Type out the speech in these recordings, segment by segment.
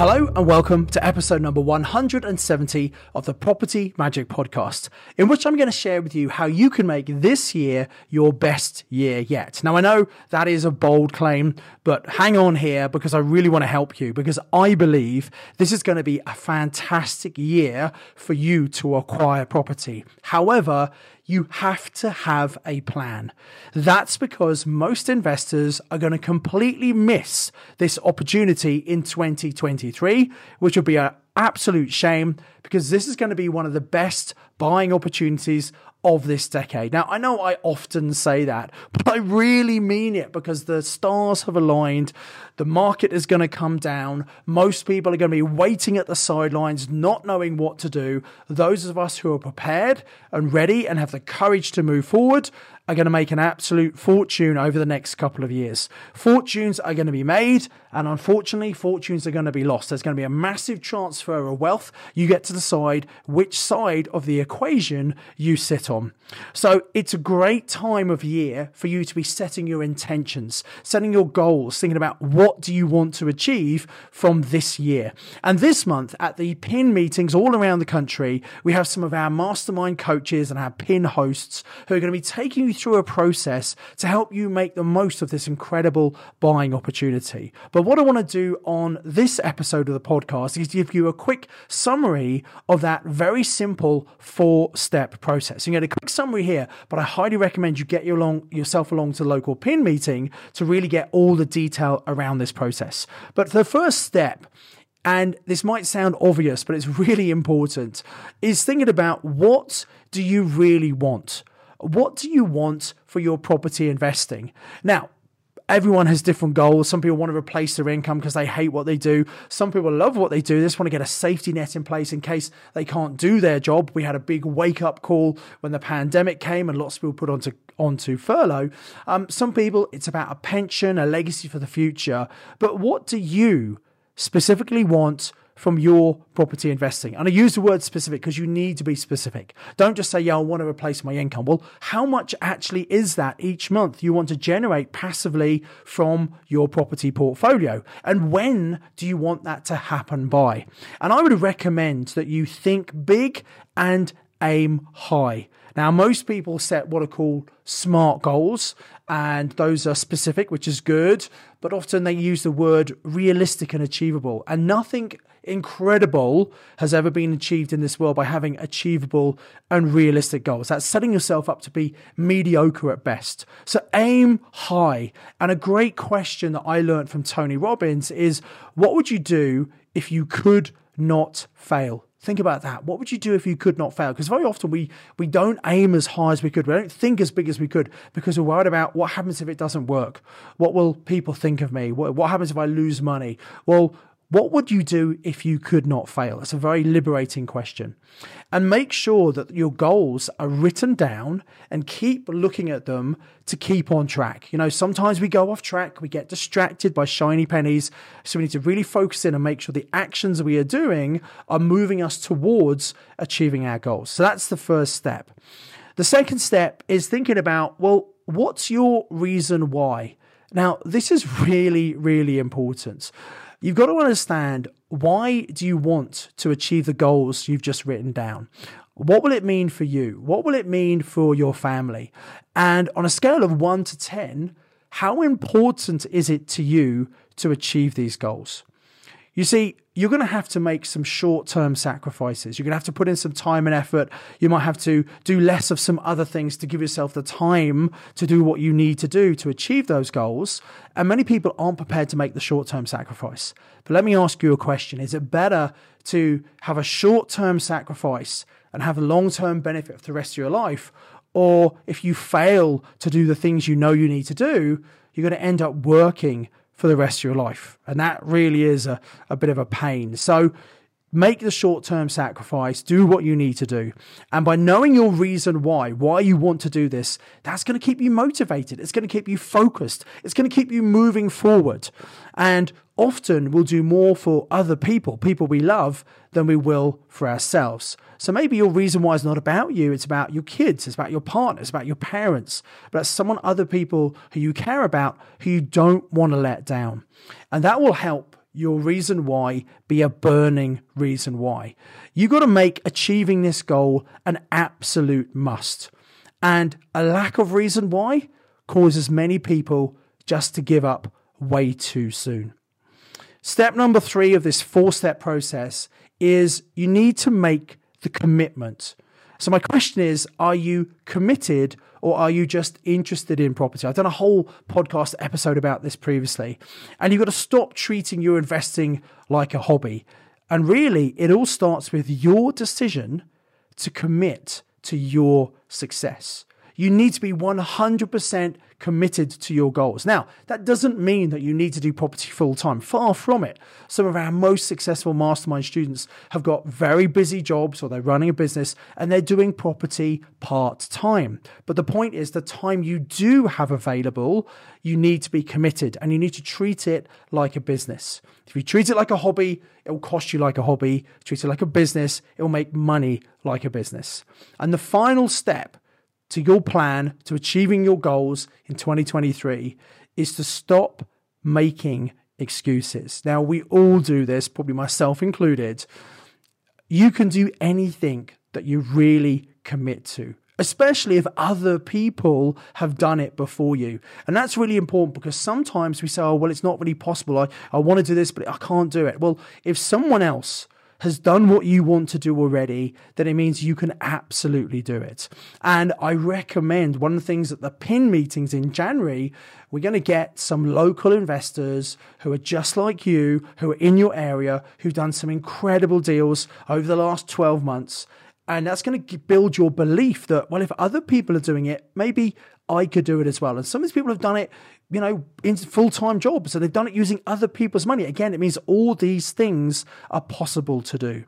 Hello and welcome to episode number 170 of the Property Magic Podcast, in which I'm going to share with you how you can make this year your best year yet. Now, I know that is a bold claim, but hang on here because I really want to help you because I believe this is going to be a fantastic year for you to acquire property. However, you have to have a plan. That's because most investors are going to completely miss this opportunity in 2023, which will be an absolute shame because this is going to be one of the best buying opportunities of this decade. Now, I know I often say that, but I really mean it because the stars have aligned. The market is going to come down. Most people are going to be waiting at the sidelines, not knowing what to do. Those of us who are prepared and ready and have the courage to move forward are going to make an absolute fortune over the next couple of years. Fortunes are going to be made, and unfortunately, fortunes are going to be lost. There's going to be a massive transfer of wealth. You get to decide which side of the equation you sit on. So it's a great time of year for you to be setting your intentions, setting your goals, thinking about what do you want to achieve from this year. And this month at the PIN meetings all around the country, we have some of our mastermind coaches and our PIN hosts who are going to be taking you through a process to help you make the most of this incredible buying opportunity. But what I want to do on this episode of the podcast is give you a quick summary of that very simple four step process. You get a quick summary here, but I highly recommend you get your long, yourself along to the local PIN meeting to really get all the detail around this process. But the first step and this might sound obvious, but it's really important, is thinking about what do you really want? What do you want for your property investing? Now, everyone has different goals. Some people want to replace their income because they hate what they do. Some people love what they do. They just want to get a safety net in place in case they can't do their job. We had a big wake up call when the pandemic came and lots of people put onto onto furlough. Um, some people, it's about a pension, a legacy for the future. But what do you specifically want from your property investing. And I use the word specific because you need to be specific. Don't just say, yeah, I want to replace my income. Well, how much actually is that each month you want to generate passively from your property portfolio? And when do you want that to happen by? And I would recommend that you think big and aim high. Now, most people set what are called smart goals, and those are specific, which is good, but often they use the word realistic and achievable. And nothing incredible has ever been achieved in this world by having achievable and realistic goals. That's setting yourself up to be mediocre at best. So aim high. And a great question that I learned from Tony Robbins is what would you do if you could not fail? Think about that. What would you do if you could not fail? Because very often we we don't aim as high as we could. We don't think as big as we could because we're worried about what happens if it doesn't work. What will people think of me? What, what happens if I lose money? Well, what would you do if you could not fail? It's a very liberating question. And make sure that your goals are written down and keep looking at them to keep on track. You know, sometimes we go off track, we get distracted by shiny pennies. So we need to really focus in and make sure the actions we are doing are moving us towards achieving our goals. So that's the first step. The second step is thinking about, well, what's your reason why? Now, this is really, really important. You've got to understand why do you want to achieve the goals you've just written down? What will it mean for you? What will it mean for your family? And on a scale of one to 10, how important is it to you to achieve these goals? You see, you're going to have to make some short term sacrifices. You're going to have to put in some time and effort. You might have to do less of some other things to give yourself the time to do what you need to do to achieve those goals. And many people aren't prepared to make the short term sacrifice. But let me ask you a question Is it better to have a short term sacrifice and have a long term benefit for the rest of your life? Or if you fail to do the things you know you need to do, you're going to end up working for the rest of your life. And that really is a, a bit of a pain. So make the short term sacrifice, do what you need to do. And by knowing your reason why, why you want to do this, that's going to keep you motivated. It's going to keep you focused. It's going to keep you moving forward. And often we'll do more for other people, people we love, than we will for ourselves. So maybe your reason why is not about you, it's about your kids, it's about your partner, it's about your parents, but it's someone, other people who you care about who you don't want to let down. And that will help your reason why be a burning reason why. You've got to make achieving this goal an absolute must. And a lack of reason why causes many people just to give up way too soon. Step number three of this four step process is you need to make the commitment. So, my question is Are you committed or are you just interested in property? I've done a whole podcast episode about this previously. And you've got to stop treating your investing like a hobby. And really, it all starts with your decision to commit to your success. You need to be 100% committed to your goals. Now, that doesn't mean that you need to do property full time. Far from it. Some of our most successful mastermind students have got very busy jobs or they're running a business and they're doing property part time. But the point is, the time you do have available, you need to be committed and you need to treat it like a business. If you treat it like a hobby, it will cost you like a hobby. Treat it like a business, it will make money like a business. And the final step to your plan to achieving your goals in 2023 is to stop making excuses. Now, we all do this, probably myself included. You can do anything that you really commit to, especially if other people have done it before you. And that's really important because sometimes we say, oh, well, it's not really possible. I, I want to do this, but I can't do it. Well, if someone else has done what you want to do already, then it means you can absolutely do it. And I recommend one of the things at the PIN meetings in January, we're going to get some local investors who are just like you, who are in your area, who've done some incredible deals over the last 12 months. And that's going to build your belief that, well, if other people are doing it, maybe I could do it as well. And some of these people have done it you know, in full time jobs. So they've done it using other people's money. Again, it means all these things are possible to do.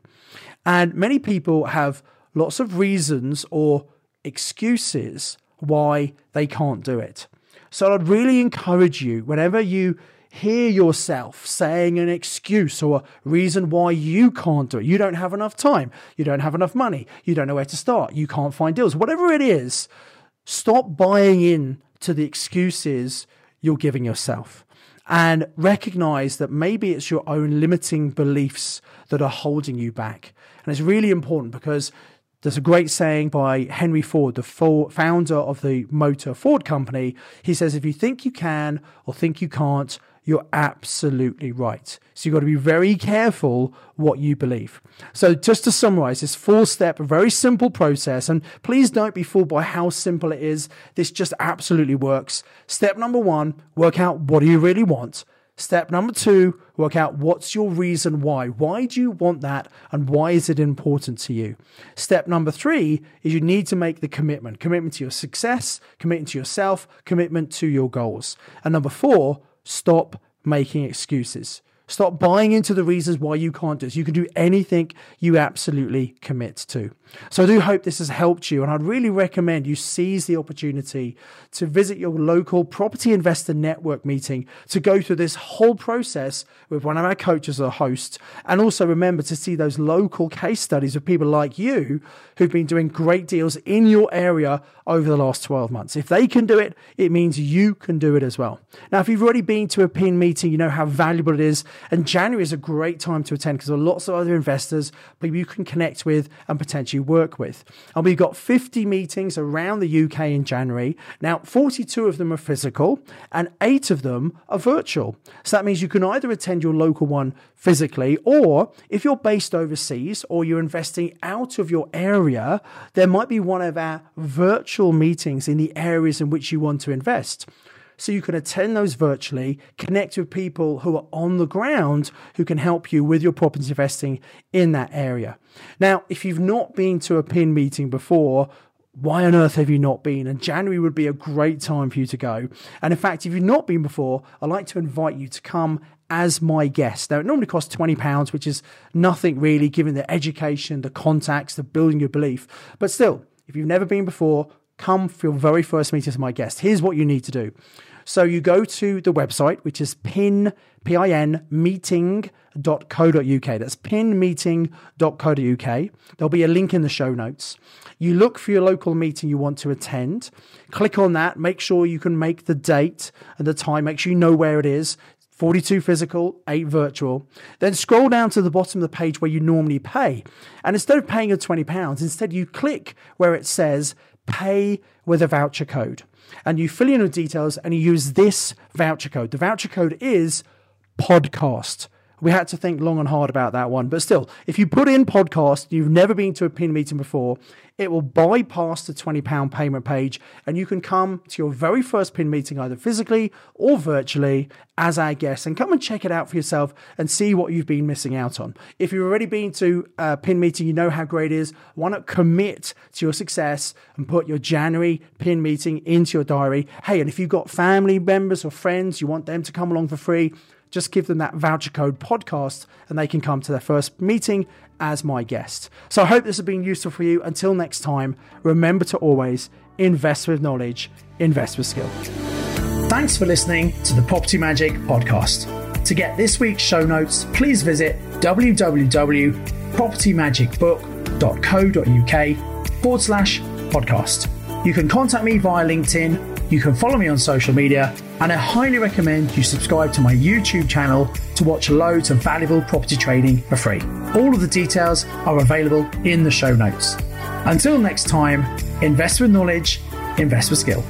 And many people have lots of reasons or excuses why they can't do it. So I'd really encourage you, whenever you hear yourself saying an excuse or a reason why you can't do it, you don't have enough time, you don't have enough money, you don't know where to start, you can't find deals, whatever it is, stop buying in to the excuses you're giving yourself. And recognize that maybe it's your own limiting beliefs that are holding you back. And it's really important because there's a great saying by Henry Ford, the founder of the motor Ford company. He says, if you think you can or think you can't, you're absolutely right. So you've got to be very careful what you believe. So just to summarize this four step, very simple process, and please don't be fooled by how simple it is. This just absolutely works. Step number one, work out what do you really want. Step number two, work out what's your reason why. Why do you want that and why is it important to you? Step number three is you need to make the commitment commitment to your success, commitment to yourself, commitment to your goals. And number four, stop making excuses. Stop buying into the reasons why you can't do this. You can do anything you absolutely commit to. So I do hope this has helped you, and I'd really recommend you seize the opportunity to visit your local property investor network meeting to go through this whole process with one of our coaches or hosts. And also remember to see those local case studies of people like you who've been doing great deals in your area over the last 12 months. If they can do it, it means you can do it as well. Now, if you've already been to a PIN meeting, you know how valuable it is. And January is a great time to attend because there are lots of other investors people you can connect with and potentially work with. And we've got 50 meetings around the UK in January. Now, 42 of them are physical and eight of them are virtual. So that means you can either attend your local one physically, or if you're based overseas or you're investing out of your area, there might be one of our virtual meetings in the areas in which you want to invest so you can attend those virtually, connect with people who are on the ground who can help you with your property investing in that area. Now, if you've not been to a PIN meeting before, why on earth have you not been? And January would be a great time for you to go. And in fact, if you've not been before, I'd like to invite you to come as my guest. Now, it normally costs £20, which is nothing really given the education, the contacts, the building your belief. But still, if you've never been before, come for your very first meeting as my guest. Here's what you need to do. So you go to the website, which is pin, P-I-N, meeting.co.uk. That's pinmeeting.co.uk. There'll be a link in the show notes. You look for your local meeting you want to attend. Click on that. Make sure you can make the date and the time. Make sure you know where it is. 42 physical, 8 virtual. Then scroll down to the bottom of the page where you normally pay. And instead of paying a £20, instead you click where it says pay with a voucher code. And you fill in your details and you use this voucher code. The voucher code is podcast. We had to think long and hard about that one. But still, if you put in podcast, you've never been to a pin meeting before, it will bypass the £20 payment page and you can come to your very first pin meeting either physically or virtually as our guest and come and check it out for yourself and see what you've been missing out on. If you've already been to a pin meeting, you know how great it is. Why not commit to your success and put your January pin meeting into your diary? Hey, and if you've got family members or friends, you want them to come along for free, just give them that voucher code podcast and they can come to their first meeting as my guest. So I hope this has been useful for you. Until next time, remember to always invest with knowledge, invest with skill. Thanks for listening to the Property Magic podcast. To get this week's show notes, please visit www.propertymagicbook.co.uk forward slash podcast. You can contact me via LinkedIn you can follow me on social media, and I highly recommend you subscribe to my YouTube channel to watch loads of valuable property trading for free. All of the details are available in the show notes. Until next time, invest with knowledge, invest with skill.